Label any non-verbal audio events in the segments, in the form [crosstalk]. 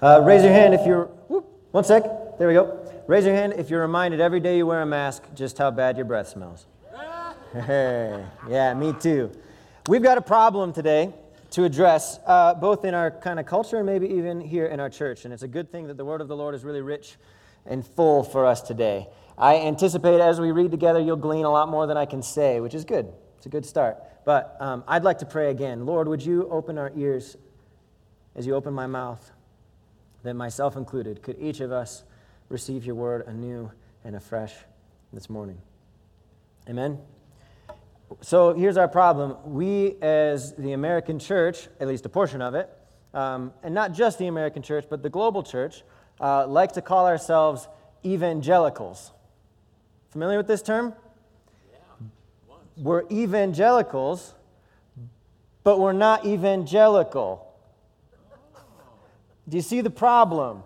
Uh, raise your hand if you're, whoop, one sec, there we go. Raise your hand if you're reminded every day you wear a mask just how bad your breath smells. [laughs] Hey, yeah, me too. We've got a problem today to address, uh, both in our kind of culture and maybe even here in our church. And it's a good thing that the word of the Lord is really rich and full for us today. I anticipate as we read together, you'll glean a lot more than I can say, which is good. It's a good start. But um, I'd like to pray again. Lord, would you open our ears as you open my mouth, that myself included, could each of us receive your word anew and afresh this morning? Amen. So here's our problem. We, as the American church, at least a portion of it, um, and not just the American church, but the global church, uh, like to call ourselves evangelicals. Familiar with this term? Yeah. We're evangelicals, but we're not evangelical. Do you see the problem?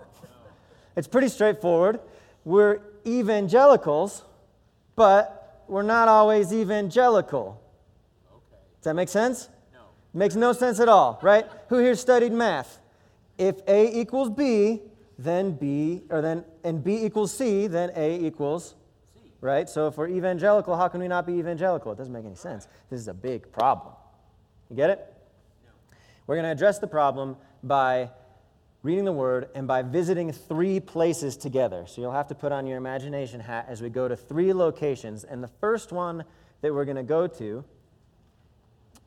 It's pretty straightforward. We're evangelicals, but we're not always evangelical. Okay. Does that make sense? No. Makes no sense at all, right? Who here studied math? If A equals B, then B, or then, and B equals C, then A equals C. Right? So if we're evangelical, how can we not be evangelical? It doesn't make any sense. This is a big problem. You get it? No. We're going to address the problem by reading the word, and by visiting three places together. So you'll have to put on your imagination hat as we go to three locations. And the first one that we're going to go to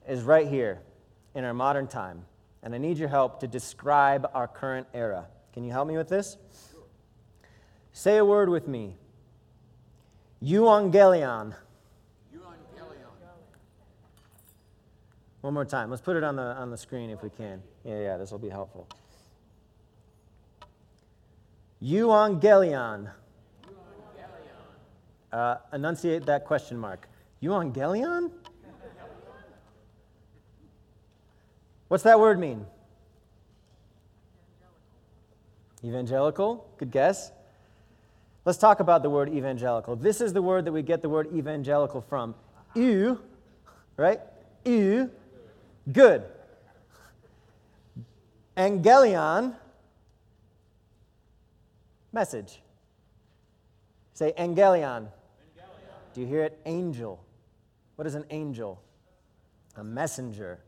is right here in our modern time. And I need your help to describe our current era. Can you help me with this? Sure. Say a word with me. Euangelion. One more time. Let's put it on the, on the screen if we can. Yeah, yeah, this will be helpful. Euangelion. Uh, enunciate that question mark. Euangelion? What's that word mean? Evangelical? Good guess. Let's talk about the word evangelical. This is the word that we get the word evangelical from. Eu, right? Eu, good. Angelion message. Say angelion. Do you hear it? Angel. What is an angel? A messenger.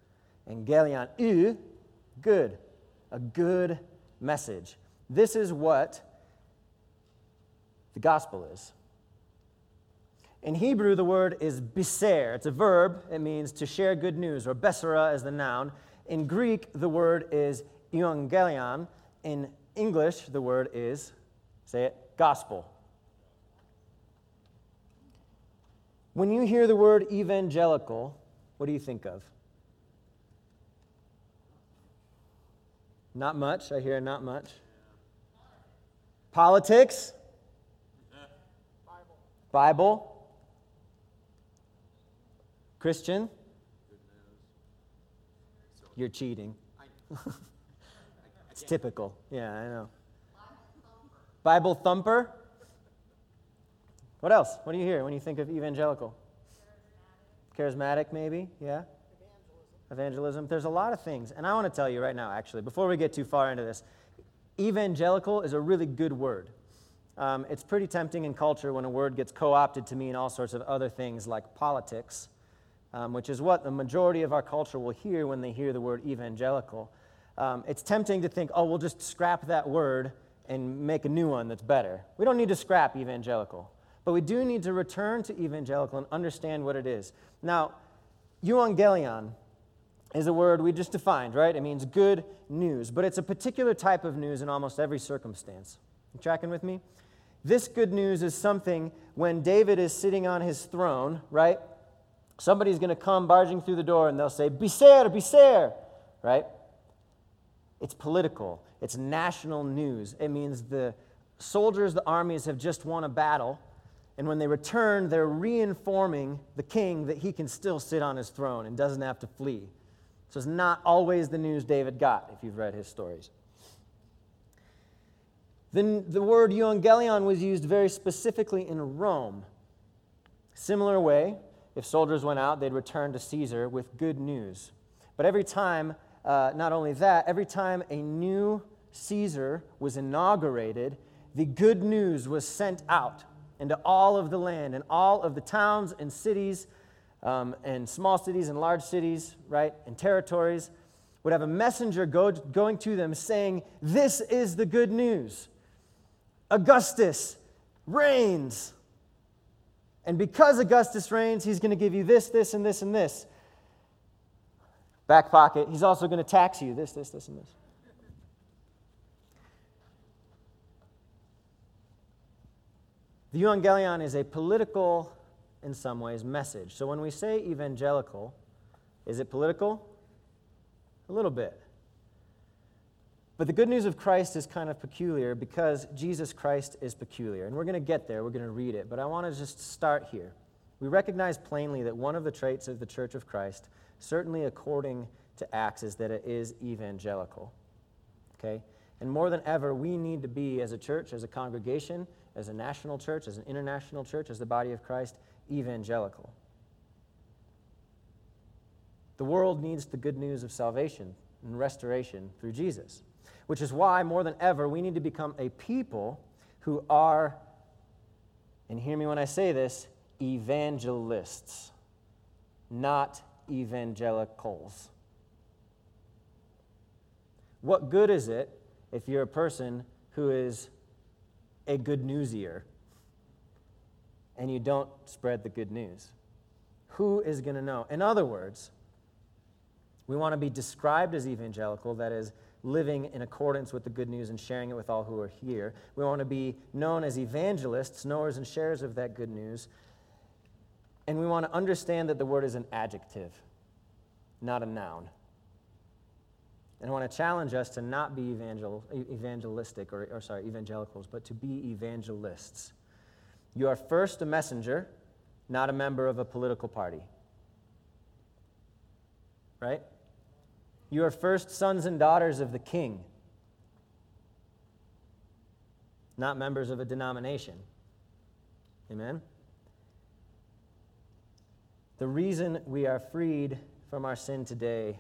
Angelion. U, good. A good message. This is what the gospel is. In Hebrew, the word is biser. It's a verb. It means to share good news, or besera is the noun. In Greek, the word is euangelion. In English, the word is Say it gospel. When you hear the word evangelical, what do you think of? Not much. I hear not much. Politics? Bible. Bible? Christian? You're cheating. [laughs] it's typical. Yeah, I know. Bible thumper? What else? What do you hear when you think of evangelical? Charismatic, Charismatic maybe? Yeah? Evangelism. Evangelism. There's a lot of things. And I want to tell you right now, actually, before we get too far into this, evangelical is a really good word. Um, it's pretty tempting in culture when a word gets co opted to mean all sorts of other things like politics, um, which is what the majority of our culture will hear when they hear the word evangelical. Um, it's tempting to think, oh, we'll just scrap that word and make a new one that's better. We don't need to scrap evangelical, but we do need to return to evangelical and understand what it is. Now, euangelion is a word we just defined, right? It means good news, but it's a particular type of news in almost every circumstance. You tracking with me? This good news is something when David is sitting on his throne, right? Somebody's going to come barging through the door and they'll say, Biser, Biser, right? It's political, it's national news. It means the soldiers, the armies have just won a battle, and when they return, they're reinforming the king that he can still sit on his throne and doesn't have to flee. So it's not always the news David got, if you've read his stories. Then the word euangelion was used very specifically in Rome. Similar way, if soldiers went out, they'd return to Caesar with good news. But every time uh, not only that, every time a new Caesar was inaugurated, the good news was sent out into all of the land and all of the towns and cities um, and small cities and large cities, right, and territories would have a messenger go, going to them saying, This is the good news. Augustus reigns. And because Augustus reigns, he's going to give you this, this, and this, and this. Back pocket, he's also going to tax you this, this, this, and this. The Evangelion is a political, in some ways, message. So when we say evangelical, is it political? A little bit. But the good news of Christ is kind of peculiar because Jesus Christ is peculiar. And we're going to get there, we're going to read it. But I want to just start here. We recognize plainly that one of the traits of the Church of Christ, certainly according to Acts, is that it is evangelical. Okay? And more than ever, we need to be, as a church, as a congregation, as a national church, as an international church, as the body of Christ, evangelical. The world needs the good news of salvation and restoration through Jesus, which is why, more than ever, we need to become a people who are, and hear me when I say this, evangelists, not evangelicals. What good is it if you're a person who is a good newsier and you don't spread the good news? Who is going to know? In other words, we want to be described as evangelical, that is, living in accordance with the good news and sharing it with all who are here. We want to be known as evangelists, knowers and sharers of that good news. And we want to understand that the word is an adjective, not a noun. And I want to challenge us to not be evangel- evangelistic, or, or sorry, evangelicals, but to be evangelists. You are first a messenger, not a member of a political party. Right? You are first sons and daughters of the king, not members of a denomination. Amen? The reason we are freed from our sin today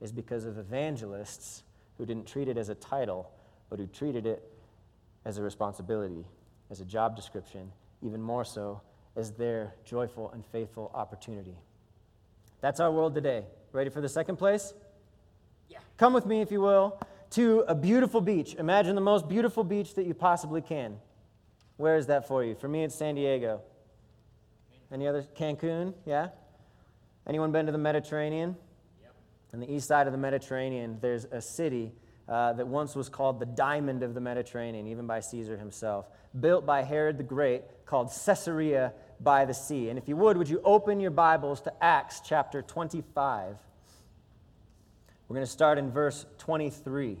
is because of evangelists who didn't treat it as a title, but who treated it as a responsibility, as a job description, even more so as their joyful and faithful opportunity. That's our world today. Ready for the second place? Yeah. Come with me, if you will, to a beautiful beach. Imagine the most beautiful beach that you possibly can. Where is that for you? For me, it's San Diego. Any other? Cancun? Yeah? Anyone been to the Mediterranean? Yep. On the east side of the Mediterranean, there's a city uh, that once was called the Diamond of the Mediterranean, even by Caesar himself, built by Herod the Great, called Caesarea by the Sea. And if you would, would you open your Bibles to Acts chapter 25? We're going to start in verse 23.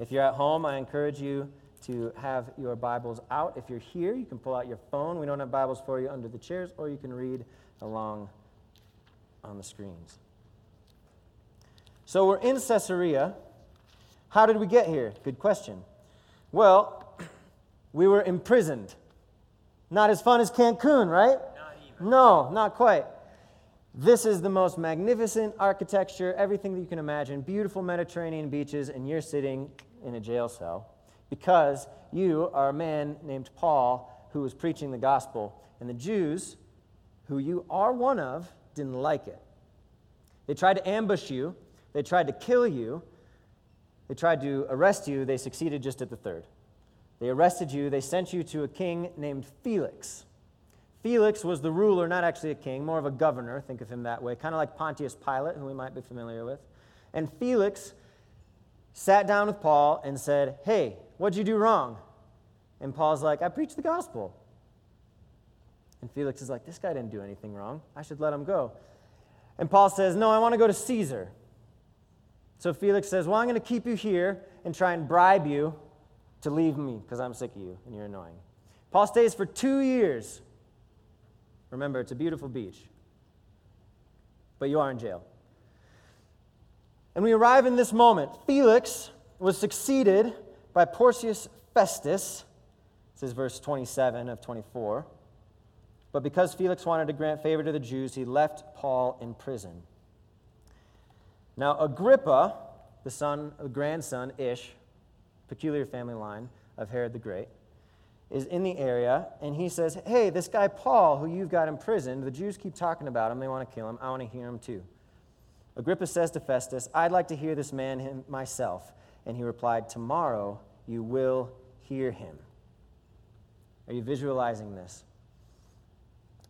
If you're at home, I encourage you to have your Bibles out. If you're here, you can pull out your phone. We don't have Bibles for you under the chairs, or you can read along on the screens. So we're in Caesarea. How did we get here? Good question. Well, [clears throat] we were imprisoned. Not as fun as Cancun, right? Not no, not quite. This is the most magnificent architecture, everything that you can imagine, beautiful Mediterranean beaches, and you're sitting in a jail cell because you are a man named Paul who was preaching the gospel. And the Jews, who you are one of, didn't like it. They tried to ambush you, they tried to kill you, they tried to arrest you. They succeeded just at the third. They arrested you, they sent you to a king named Felix. Felix was the ruler, not actually a king, more of a governor. Think of him that way, kind of like Pontius Pilate, who we might be familiar with. And Felix sat down with Paul and said, Hey, what'd you do wrong? And Paul's like, I preached the gospel. And Felix is like, This guy didn't do anything wrong. I should let him go. And Paul says, No, I want to go to Caesar. So Felix says, Well, I'm going to keep you here and try and bribe you to leave me because I'm sick of you and you're annoying. Paul stays for two years Remember, it's a beautiful beach. But you are in jail. And we arrive in this moment. Felix was succeeded by Porcius Festus. This is verse 27 of 24. But because Felix wanted to grant favor to the Jews, he left Paul in prison. Now, Agrippa, the son, the grandson ish, peculiar family line of Herod the Great, is in the area and he says, Hey, this guy Paul, who you've got imprisoned, the Jews keep talking about him. They want to kill him. I want to hear him too. Agrippa says to Festus, I'd like to hear this man myself. And he replied, Tomorrow you will hear him. Are you visualizing this?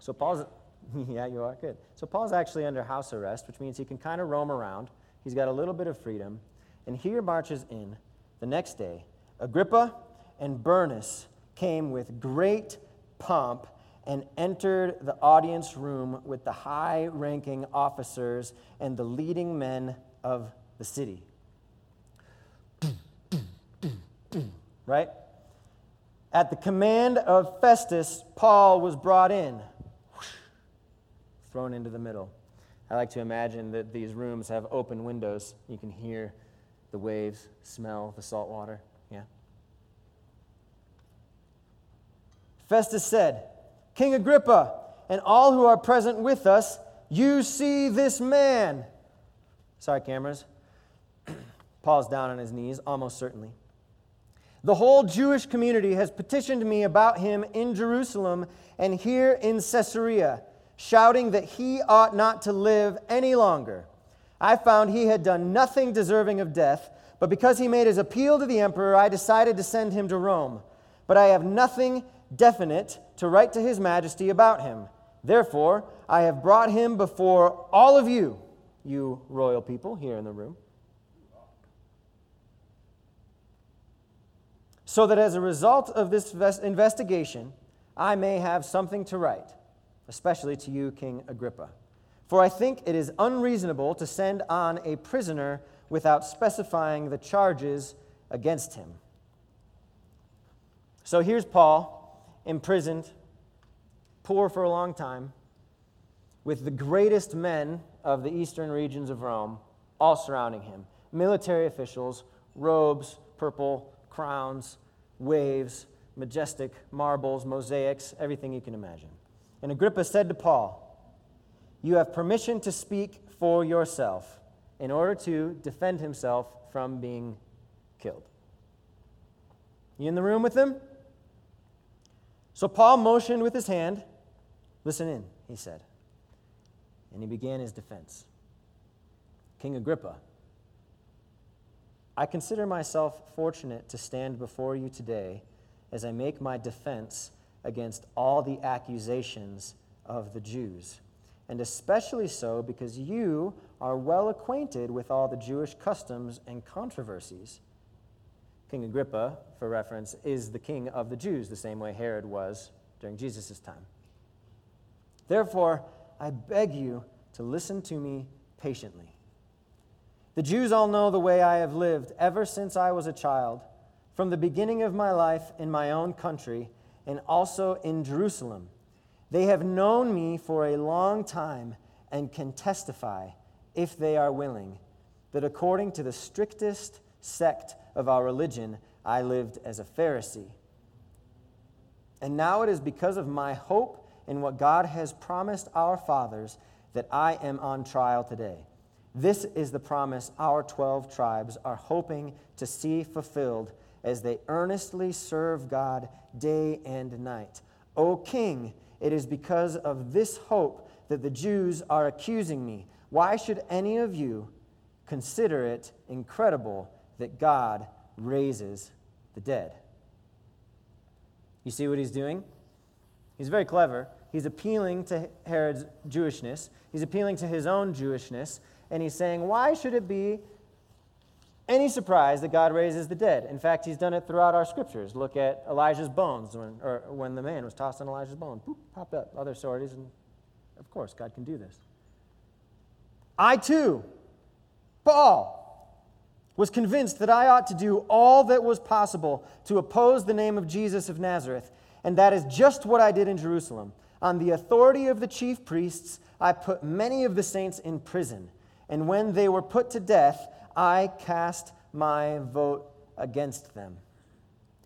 So Paul's, [laughs] yeah, you are good. So Paul's actually under house arrest, which means he can kind of roam around. He's got a little bit of freedom. And here marches in the next day Agrippa and Bernice came with great pomp and entered the audience room with the high ranking officers and the leading men of the city. Right? At the command of Festus, Paul was brought in, thrown into the middle. I like to imagine that these rooms have open windows. You can hear the waves, smell the salt water. Yeah. Festus said, King Agrippa, and all who are present with us, you see this man. Sorry, cameras. [clears throat] Paul's down on his knees, almost certainly. The whole Jewish community has petitioned me about him in Jerusalem and here in Caesarea, shouting that he ought not to live any longer. I found he had done nothing deserving of death, but because he made his appeal to the emperor, I decided to send him to Rome. But I have nothing definite to write to his majesty about him. Therefore, I have brought him before all of you, you royal people here in the room. so that as a result of this investigation, I may have something to write, especially to you, King Agrippa. For I think it is unreasonable to send on a prisoner without specifying the charges against him. So here's Paul, imprisoned, poor for a long time, with the greatest men of the eastern regions of Rome all surrounding him military officials, robes, purple, crowns, waves, majestic marbles, mosaics, everything you can imagine. And Agrippa said to Paul, You have permission to speak for yourself in order to defend himself from being killed. You in the room with him? So Paul motioned with his hand. Listen in, he said. And he began his defense. King Agrippa, I consider myself fortunate to stand before you today as I make my defense against all the accusations of the Jews, and especially so because you are well acquainted with all the Jewish customs and controversies. King Agrippa, for reference, is the king of the Jews, the same way Herod was during Jesus' time. Therefore, I beg you to listen to me patiently. The Jews all know the way I have lived ever since I was a child, from the beginning of my life in my own country and also in Jerusalem. They have known me for a long time and can testify, if they are willing, that according to the strictest sect of our religion, I lived as a Pharisee. And now it is because of my hope in what God has promised our fathers that I am on trial today. This is the promise our 12 tribes are hoping to see fulfilled as they earnestly serve God day and night. O King, it is because of this hope that the Jews are accusing me. Why should any of you consider it incredible that God raises the dead? You see what he's doing? He's very clever. He's appealing to Herod's Jewishness, he's appealing to his own Jewishness, and he's saying, Why should it be any surprise that God raises the dead? In fact, he's done it throughout our scriptures. Look at Elijah's bones, when, or when the man was tossed on Elijah's bones. Boop, popped up. Other stories, and of course, God can do this. I too, Paul, was convinced that I ought to do all that was possible to oppose the name of Jesus of Nazareth, and that is just what I did in Jerusalem. On the authority of the chief priests, I put many of the saints in prison and when they were put to death, I cast my vote against them.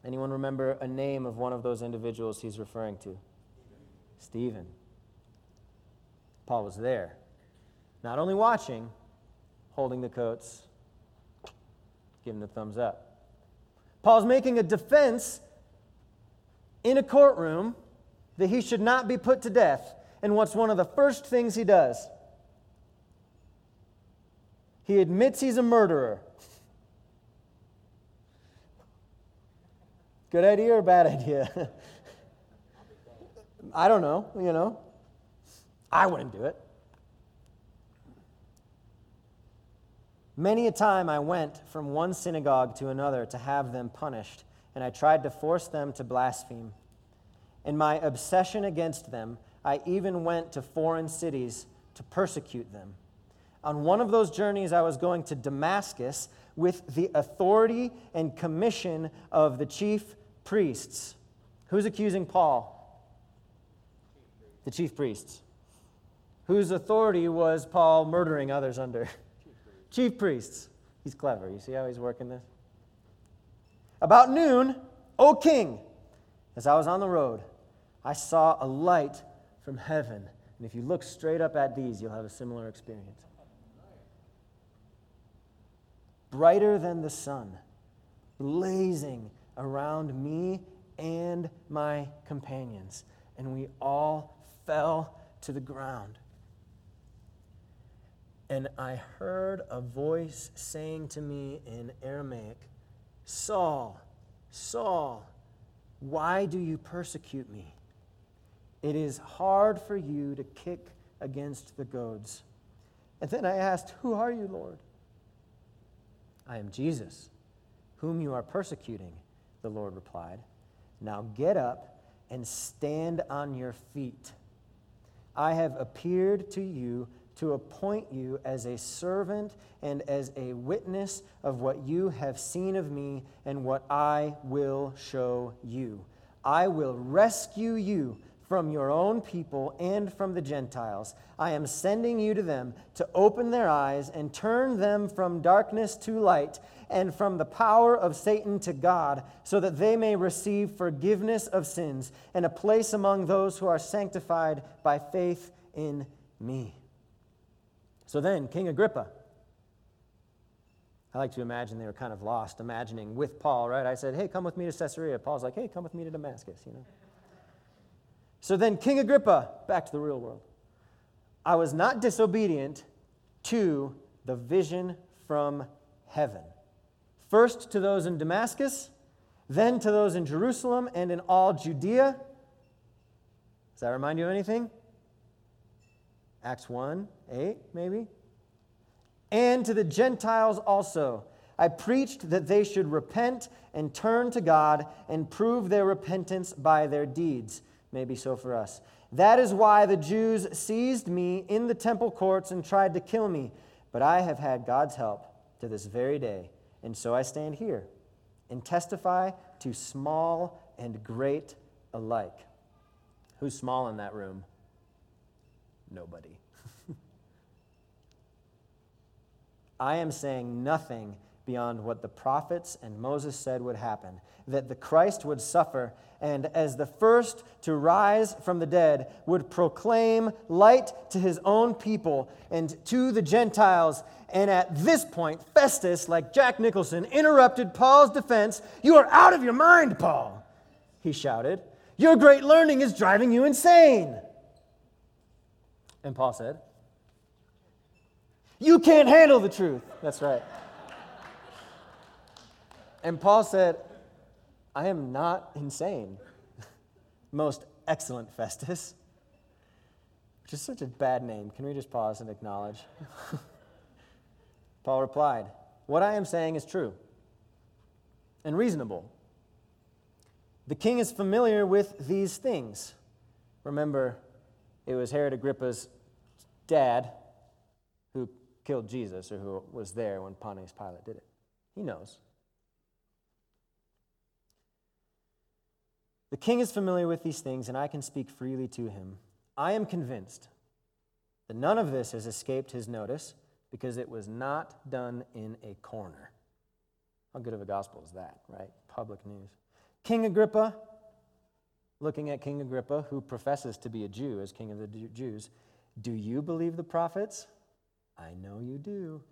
Anyone remember a name of one of those individuals he's referring to? Stephen. Paul was there, not only watching, holding the coats, giving the thumbs up. Paul's making a defense in a courtroom that he should not be put to death. And what's one of the first things he does? He admits he's a murderer. Good idea or bad idea? [laughs] I don't know, you know. I wouldn't do it. Many a time I went from one synagogue to another to have them punished, and I tried to force them to blaspheme. In my obsession against them, I even went to foreign cities to persecute them. On one of those journeys, I was going to Damascus with the authority and commission of the chief priests. Who's accusing Paul? The chief priests. Whose authority was Paul murdering others under? [laughs] Chief priests. He's clever. You see how he's working this? About noon, O king, as I was on the road, I saw a light from heaven. And if you look straight up at these, you'll have a similar experience. Brighter than the sun, blazing around me and my companions. And we all fell to the ground. And I heard a voice saying to me in Aramaic, Saul, Saul, why do you persecute me? It is hard for you to kick against the goads. And then I asked, Who are you, Lord? I am Jesus, whom you are persecuting, the Lord replied. Now get up and stand on your feet. I have appeared to you to appoint you as a servant and as a witness of what you have seen of me and what I will show you. I will rescue you from your own people and from the Gentiles. I am sending you to them to open their eyes and turn them from darkness to light and from the power of Satan to God, so that they may receive forgiveness of sins and a place among those who are sanctified by faith in me. So then, King Agrippa, I like to imagine they were kind of lost, imagining with Paul, right? I said, hey, come with me to Caesarea. Paul's like, hey, come with me to Damascus, you know? So then, King Agrippa, back to the real world. I was not disobedient to the vision from heaven. First to those in Damascus, then to those in Jerusalem and in all Judea. Does that remind you of anything? Acts 1 8, maybe. And to the Gentiles also. I preached that they should repent and turn to God and prove their repentance by their deeds. Maybe so for us. That is why the Jews seized me in the temple courts and tried to kill me. But I have had God's help to this very day. And so I stand here and testify to small and great alike. Who's small in that room? Nobody. I am saying nothing beyond what the prophets and Moses said would happen that the Christ would suffer, and as the first to rise from the dead, would proclaim light to his own people and to the Gentiles. And at this point, Festus, like Jack Nicholson, interrupted Paul's defense. You are out of your mind, Paul, he shouted. Your great learning is driving you insane. And Paul said, You can't handle the truth. That's right. And Paul said, I am not insane. [laughs] Most excellent Festus. Which is such a bad name. Can we just pause and acknowledge? [laughs] Paul replied, What I am saying is true and reasonable. The king is familiar with these things. Remember, it was Herod Agrippa's dad killed Jesus or who was there when Pontius Pilate did it. He knows. The king is familiar with these things, and I can speak freely to him. I am convinced that none of this has escaped his notice because it was not done in a corner. How good of a gospel is that, right? Public news. King Agrippa, looking at King Agrippa, who professes to be a Jew as king of the Jews, do you believe the prophets? I know you do.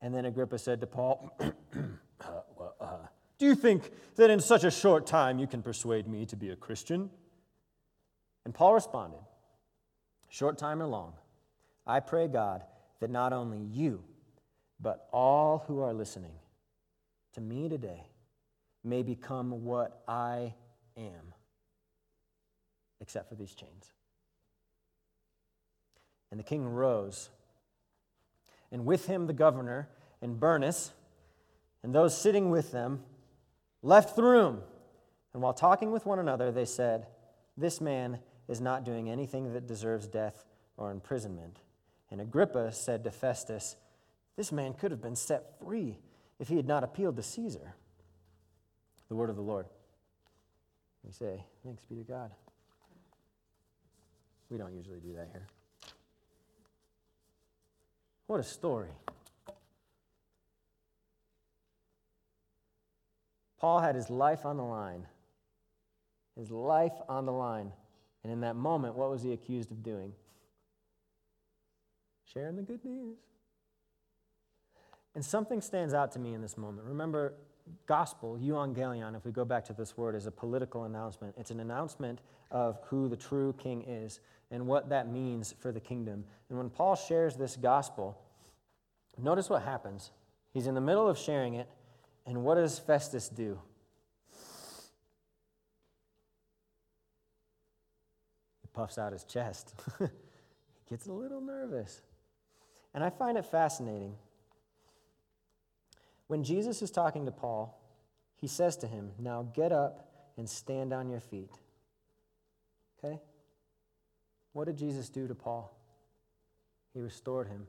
And then Agrippa said to Paul, [clears throat] uh, well, uh, Do you think that in such a short time you can persuade me to be a Christian? And Paul responded, Short time or long, I pray God that not only you, but all who are listening to me today may become what I am, except for these chains. And the king rose, and with him the governor and Bernice and those sitting with them left the room. And while talking with one another, they said, This man is not doing anything that deserves death or imprisonment. And Agrippa said to Festus, This man could have been set free if he had not appealed to Caesar. The word of the Lord. We say, Thanks be to God. We don't usually do that here. What a story. Paul had his life on the line. His life on the line. And in that moment, what was he accused of doing? Sharing the good news. And something stands out to me in this moment. Remember, gospel, euangelion, if we go back to this word, is a political announcement. It's an announcement of who the true king is and what that means for the kingdom. And when Paul shares this gospel, notice what happens. He's in the middle of sharing it, and what does Festus do? He puffs out his chest. [laughs] he gets a little nervous. And I find it fascinating. When Jesus is talking to Paul, he says to him, Now get up and stand on your feet. Okay? What did Jesus do to Paul? He restored him.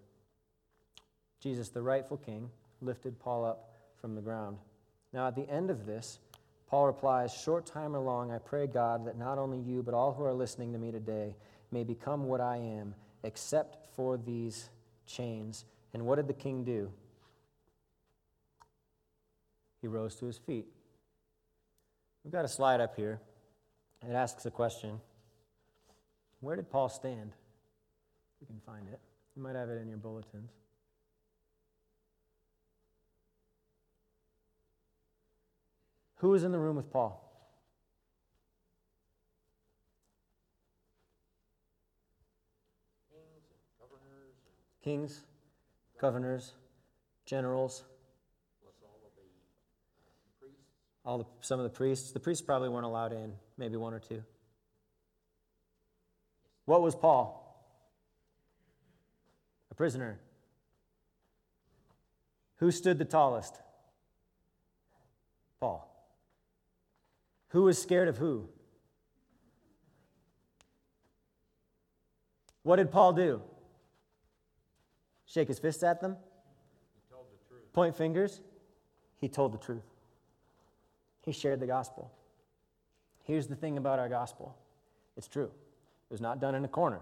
Jesus, the rightful king, lifted Paul up from the ground. Now, at the end of this, Paul replies, Short time or long, I pray God that not only you, but all who are listening to me today may become what I am, except for these chains. And what did the king do? He rose to his feet. We've got a slide up here. It asks a question Where did Paul stand? You can find it. You might have it in your bulletins. Who was in the room with Paul? Kings, governors, generals, all the, some of the priests. The priests probably weren't allowed in, maybe one or two. What was Paul? A prisoner. Who stood the tallest? Paul. Who was scared of who? What did Paul do? Shake his fists at them? Point fingers? He told the truth. He shared the gospel. Here's the thing about our gospel it's true, it was not done in a corner.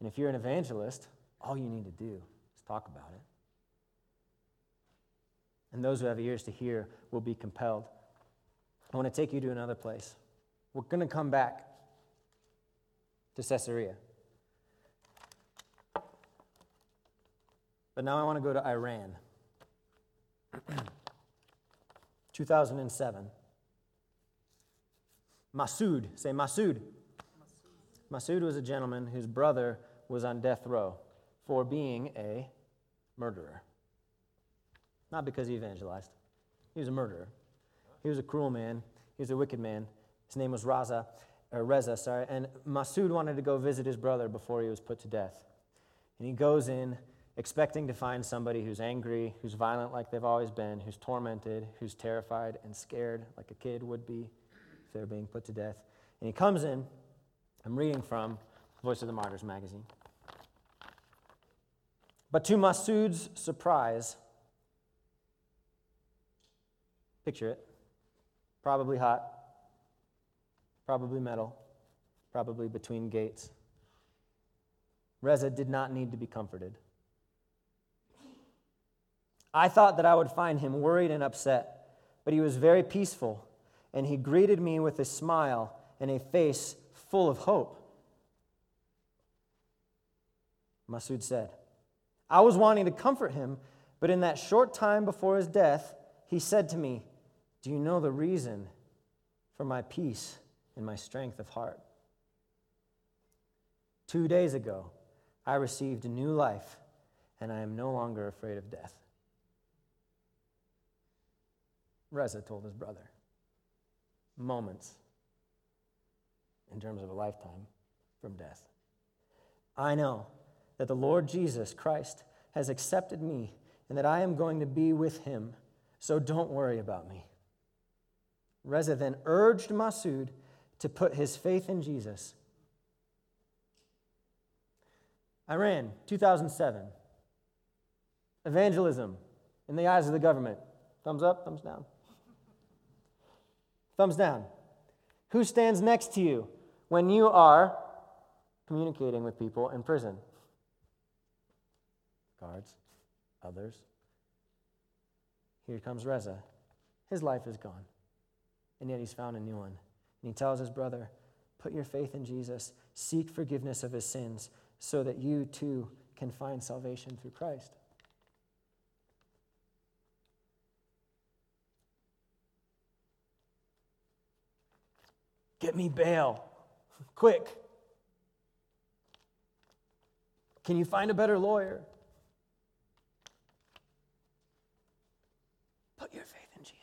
And if you're an evangelist, all you need to do is talk about it. And those who have ears to hear will be compelled I want to take you to another place. We're going to come back to Caesarea. But now I want to go to Iran. [clears throat] 2007. Masood, say Masood. Masood was a gentleman whose brother was on death row for being a murderer. Not because he evangelized, he was a murderer. He was a cruel man. He was a wicked man. His name was Raza, or Reza, sorry. And Masood wanted to go visit his brother before he was put to death. And he goes in expecting to find somebody who's angry, who's violent like they've always been, who's tormented, who's terrified and scared like a kid would be if they're being put to death. And he comes in, I'm reading from Voice of the Martyrs magazine. But to Masood's surprise, picture it, Probably hot, probably metal, probably between gates. Reza did not need to be comforted. I thought that I would find him worried and upset, but he was very peaceful, and he greeted me with a smile and a face full of hope. Masood said, I was wanting to comfort him, But in that short time before his death, he said to me, Do you know the reason for my peace and my strength of heart? Two days ago, I received a new life, and I am no longer afraid of death. Reza told his brother. Moments in terms of a lifetime from death. I know that the Lord Jesus Christ has accepted me and that I am going to be with him, so don't worry about me. Reza then urged Masood to put his faith in Jesus. Iran, 2007. Evangelism in the eyes of the government. Thumbs up, thumbs down. Thumbs down. Who stands next to you when you are communicating with people in prison? Guards, others. Here comes Reza. His life is gone, and yet he's found a new one. And he tells his brother, Put your faith in Jesus, seek forgiveness of his sins, so that you too can find salvation through Christ. Get me bail. Quick. Can you find a better lawyer? Put your faith in Jesus.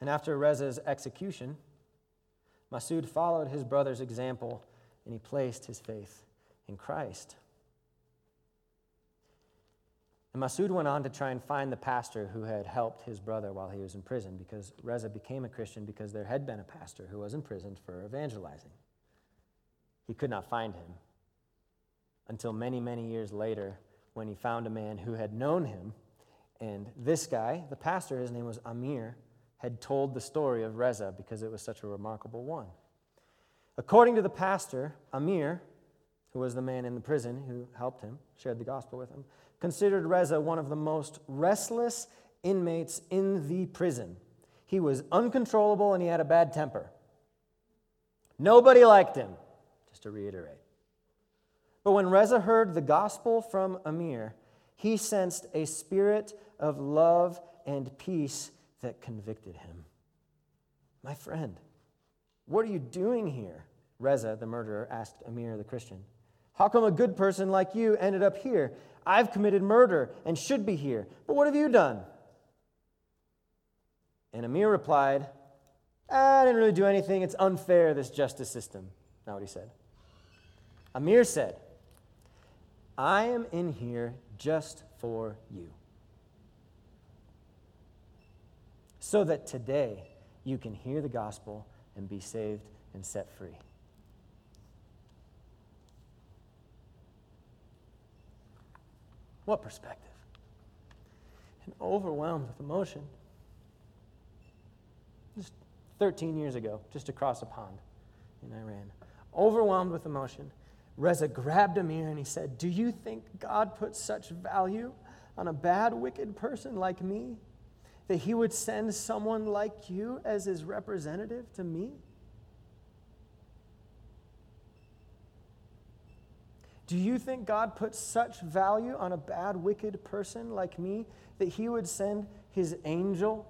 And after Reza's execution, Masood followed his brother's example and he placed his faith in Christ. And Masood went on to try and find the pastor who had helped his brother while he was in prison because Reza became a Christian because there had been a pastor who was imprisoned for evangelizing. He could not find him until many, many years later when he found a man who had known him. And this guy, the pastor, his name was Amir, had told the story of Reza because it was such a remarkable one. According to the pastor, Amir, who was the man in the prison who helped him, shared the gospel with him, considered Reza one of the most restless inmates in the prison. He was uncontrollable and he had a bad temper. Nobody liked him, just to reiterate. But when Reza heard the gospel from Amir, he sensed a spirit of love and peace that convicted him. My friend, what are you doing here? Reza, the murderer, asked Amir, the Christian. How come a good person like you ended up here? I've committed murder and should be here. But what have you done? And Amir replied, ah, I didn't really do anything. It's unfair, this justice system. Not what he said. Amir said, I am in here just for you. So that today you can hear the gospel and be saved and set free. What perspective? And overwhelmed with emotion. Just 13 years ago, just across a pond in Iran. Overwhelmed with emotion, Reza grabbed Amir and he said, Do you think God put such value on a bad, wicked person like me that he would send someone like you as his representative to me? Do you think God puts such value on a bad, wicked person like me that he would send his angel,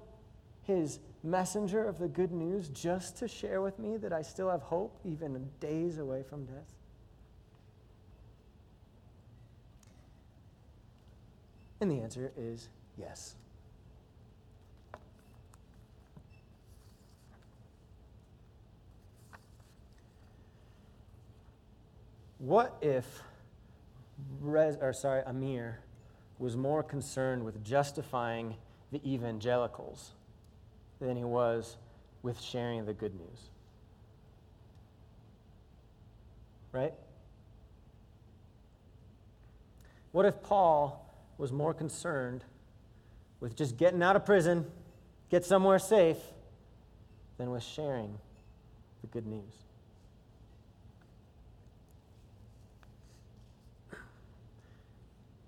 his messenger of the good news, just to share with me that I still have hope, even days away from death? And the answer is yes. What if Rez, or sorry, Amir was more concerned with justifying the evangelicals than he was with sharing the good news. Right? What if Paul was more concerned with just getting out of prison, get somewhere safe, than with sharing the good news?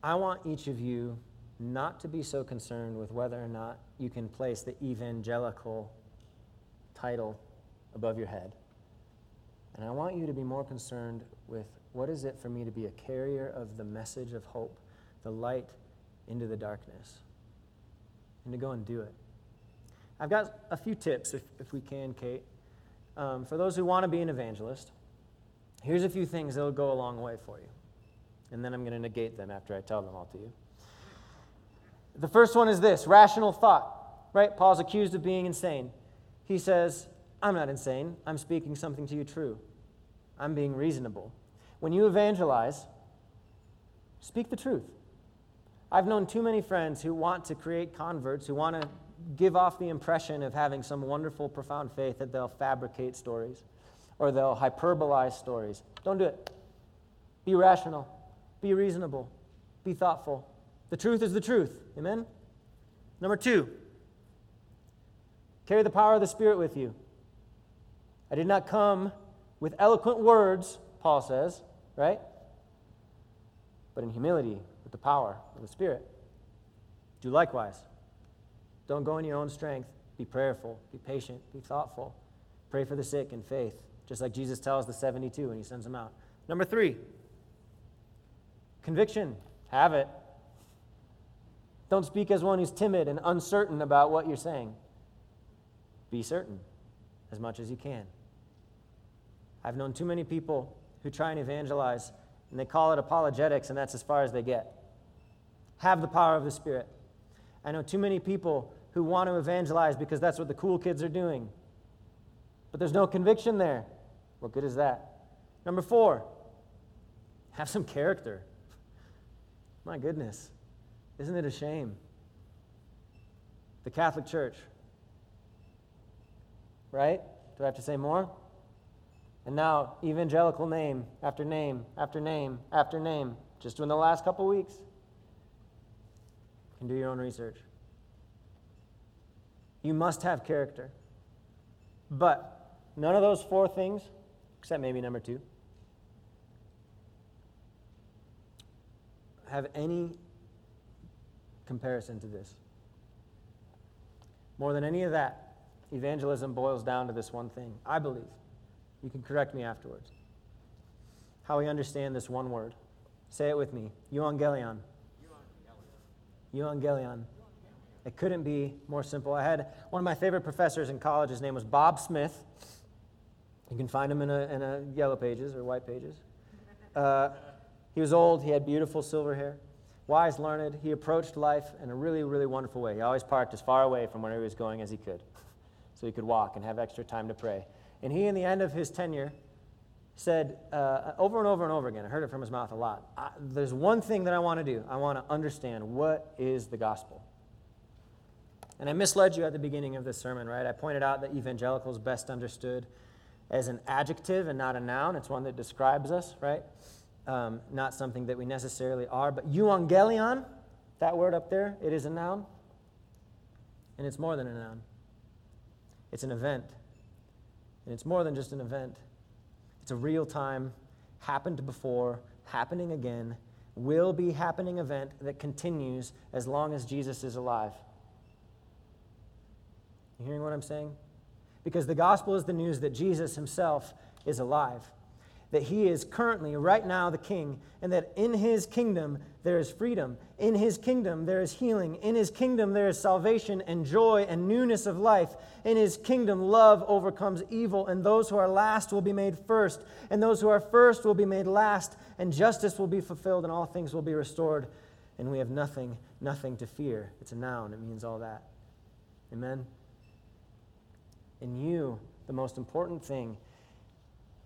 I want each of you not to be so concerned with whether or not you can place the evangelical title above your head. And I want you to be more concerned with What is it for me to be a carrier of the message of hope, the light into the darkness? And to go and do it. I've got a few tips, if, if we can, Kate. Um, for those who want to be an evangelist, here's a few things that will go a long way for you. And then I'm going to negate them after I tell them all to you. The first one is this rational thought, right? Paul's accused of being insane. He says, I'm not insane. I'm speaking something to you true. I'm being reasonable. When you evangelize, speak the truth. I've known too many friends who want to create converts, who want to give off the impression of having some wonderful, profound faith that they'll fabricate stories or they'll hyperbolize stories. Don't do it. Be rational, be reasonable, be thoughtful. The truth is the truth. Amen? Number two, carry the power of the Spirit with you. I did not come with eloquent words, Paul says, right? But in humility, with the power of the Spirit. Do likewise. Don't go in your own strength. Be prayerful, be patient, be thoughtful. Pray for the sick in faith, just like Jesus tells the 72 when he sends them out. Number three, conviction. Have it. Don't speak as one who's timid and uncertain about what you're saying. Be certain as much as you can. I've known too many people who try and evangelize, and they call it apologetics, and that's as far as they get. Have the power of the Spirit. I know too many people who want to evangelize because that's what the cool kids are doing. But there's no conviction there. What good is that? Number four, have some character. My goodness, isn't it a shame? The Catholic Church, right? Do I have to say more? And now, evangelical name after name after name after name, just in the last couple weeks. You can do your own research. You must have character. But none of those four things, except maybe number two, have any comparison to this. More than any of that, evangelism boils down to this one thing, I believe. You can correct me afterwards. How we understand this one word. Say it with me euangelion. Euangelion. It couldn't be more simple. I had one of my favorite professors in college. His name was Bob Smith. You can find him in a, in a yellow pages or white pages. Uh, he was old. He had beautiful silver hair. Wise, learned. He approached life in a really, really wonderful way. He always parked as far away from where he was going as he could [laughs] so he could walk and have extra time to pray. And he, in the end of his tenure, said uh, over and over and over again, I heard it from his mouth a lot. There's one thing that I want to do. I want to understand what is the gospel. And I misled you at the beginning of this sermon, right? I pointed out that evangelical is best understood as an adjective and not a noun. It's one that describes us, right? Um, not something that we necessarily are. But euangelion, that word up there, it is a noun. And it's more than a noun, it's an event. And it's more than just an event, it's a real time, happened before, happening again, will be happening event that continues as long as Jesus is alive. You hearing what I'm saying? Because the gospel is the news that Jesus himself is alive that he is currently, right now, the king, and that in his kingdom there is freedom. In his kingdom there is healing. In his kingdom there is salvation and joy and newness of life. In his kingdom, love overcomes evil, and those who are last will be made first, and those who are first will be made last, and justice will be fulfilled, and all things will be restored, and we have nothing, nothing to fear. It's a noun, it means all that. Amen? In you, the most important thing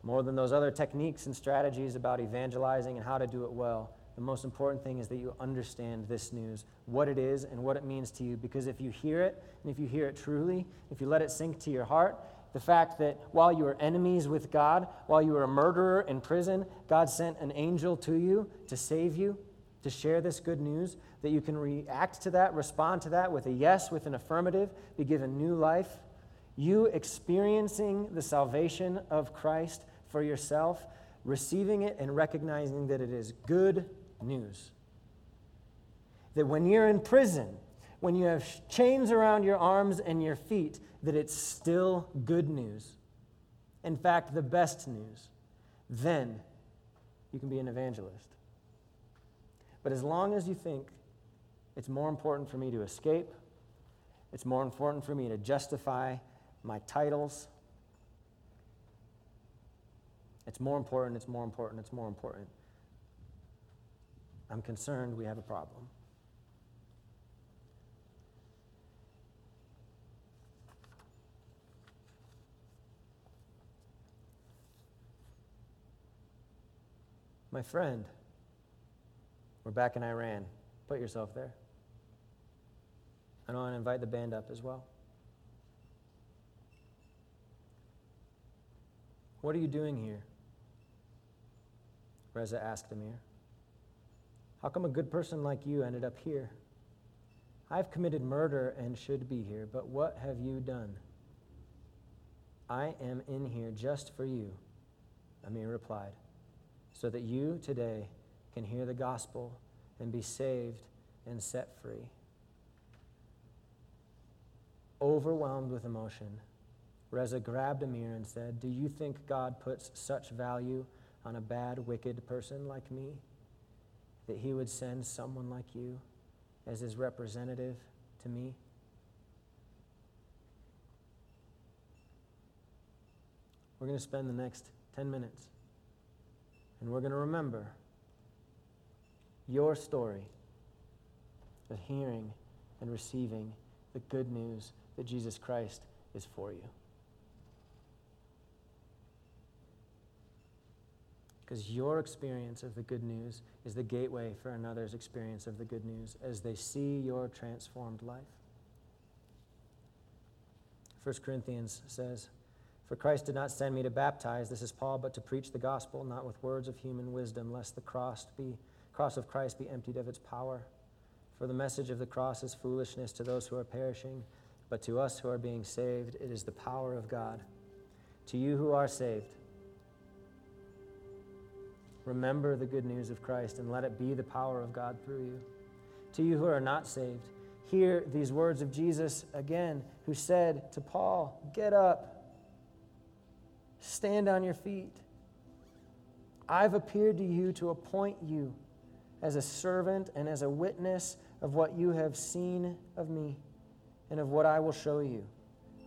more than those other techniques and strategies about evangelizing and how to do it well, the most important thing is that you understand this news, what it is and what it means to you. Because if you hear it, and if you hear it truly, if you let it sink to your heart, the fact that while you were enemies with God, while you were a murderer in prison, God sent an angel to you to save you, to share this good news, that you can react to that, respond to that with a yes, with an affirmative, be given new life. You experiencing the salvation of Christ for yourself, receiving it and recognizing that it is good news. That when you're in prison, when you have chains around your arms and your feet, that it's still good news. In fact, the best news. Then you can be an evangelist. But as long as you think it's more important for me to escape, it's more important for me to justify my titles, it's more important, it's more important, it's more important. I'm concerned we have a problem. My friend, we're back in Iran. Put yourself there. I don't want to invite the band up as well. What are you doing here? Reza asked Amir. How come a good person like you ended up here? I've committed murder and should be here, but what have you done? I am in here just for you, Amir replied so that you today can hear the gospel and be saved and set free. Overwhelmed with emotion, Reza grabbed Amir and said, Do you think God puts such value on a bad, wicked person like me that he would send someone like you as his representative to me? We're going to spend the next 10 minutes and we're going to remember your story of hearing and receiving the good news that Jesus Christ is for you. Because your experience of the good news is the gateway for another's experience of the good news as they see your transformed life. 1 Corinthians says, for Christ did not send me to baptize, this is Paul, but to preach the gospel, not with words of human wisdom, lest the cross, be, cross of Christ be emptied of its power. For the message of the cross is foolishness to those who are perishing, but to us who are being saved, it is the power of God. To you who are saved, remember the good news of Christ and let it be the power of God through you. To you who are not saved, hear these words of Jesus again, who said to Paul, Get up Stand on your feet. I've appeared to you to appoint you as a servant and as a witness of what you have seen of me and of what I will show you.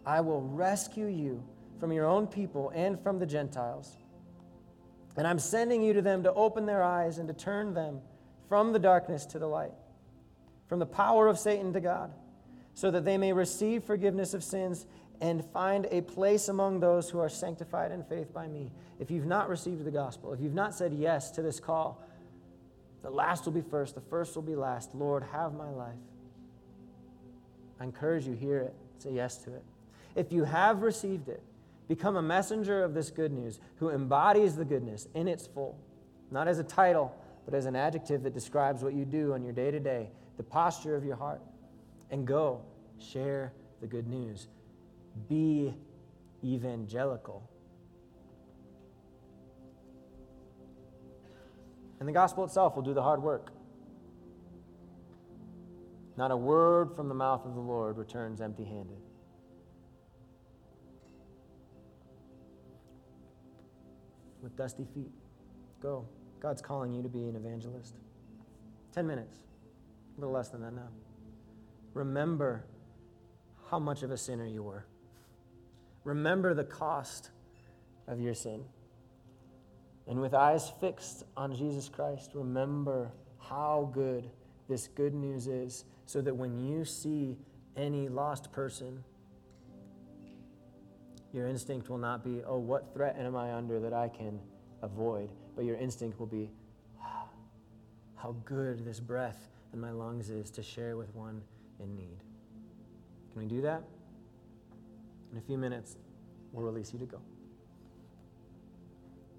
I will rescue you from your own people and from the Gentiles. And I'm sending you to them to open their eyes and to turn them from the darkness to the light, from the power of Satan to God, so that they may receive forgiveness of sins and find a place among those who are sanctified in faith by me. If you've not received the gospel, if you've not said yes to this call, the last will be first, the first will be last. Lord, have my life. I encourage you, hear it, say yes to it. If you have received it, become a messenger of this good news who embodies the goodness in its full, not as a title, but as an adjective that describes what you do on your day to day, the posture of your heart. And go share the good news be evangelical. And the gospel itself will do the hard work. Not a word from the mouth of the Lord returns empty handed. With dusty feet, go. God's calling you to be an evangelist. 10 minutes, a little less than that now. Remember how much of a sinner you were. Remember the cost of your sin. And with eyes fixed on Jesus Christ, remember how good this good news is, so that when you see any lost person, your instinct will not be, oh, what threat am I under that I can avoid? But your instinct will be, ah, how good this breath in my lungs is to share with one in need. Can we do that? In a few minutes, we'll release you to go.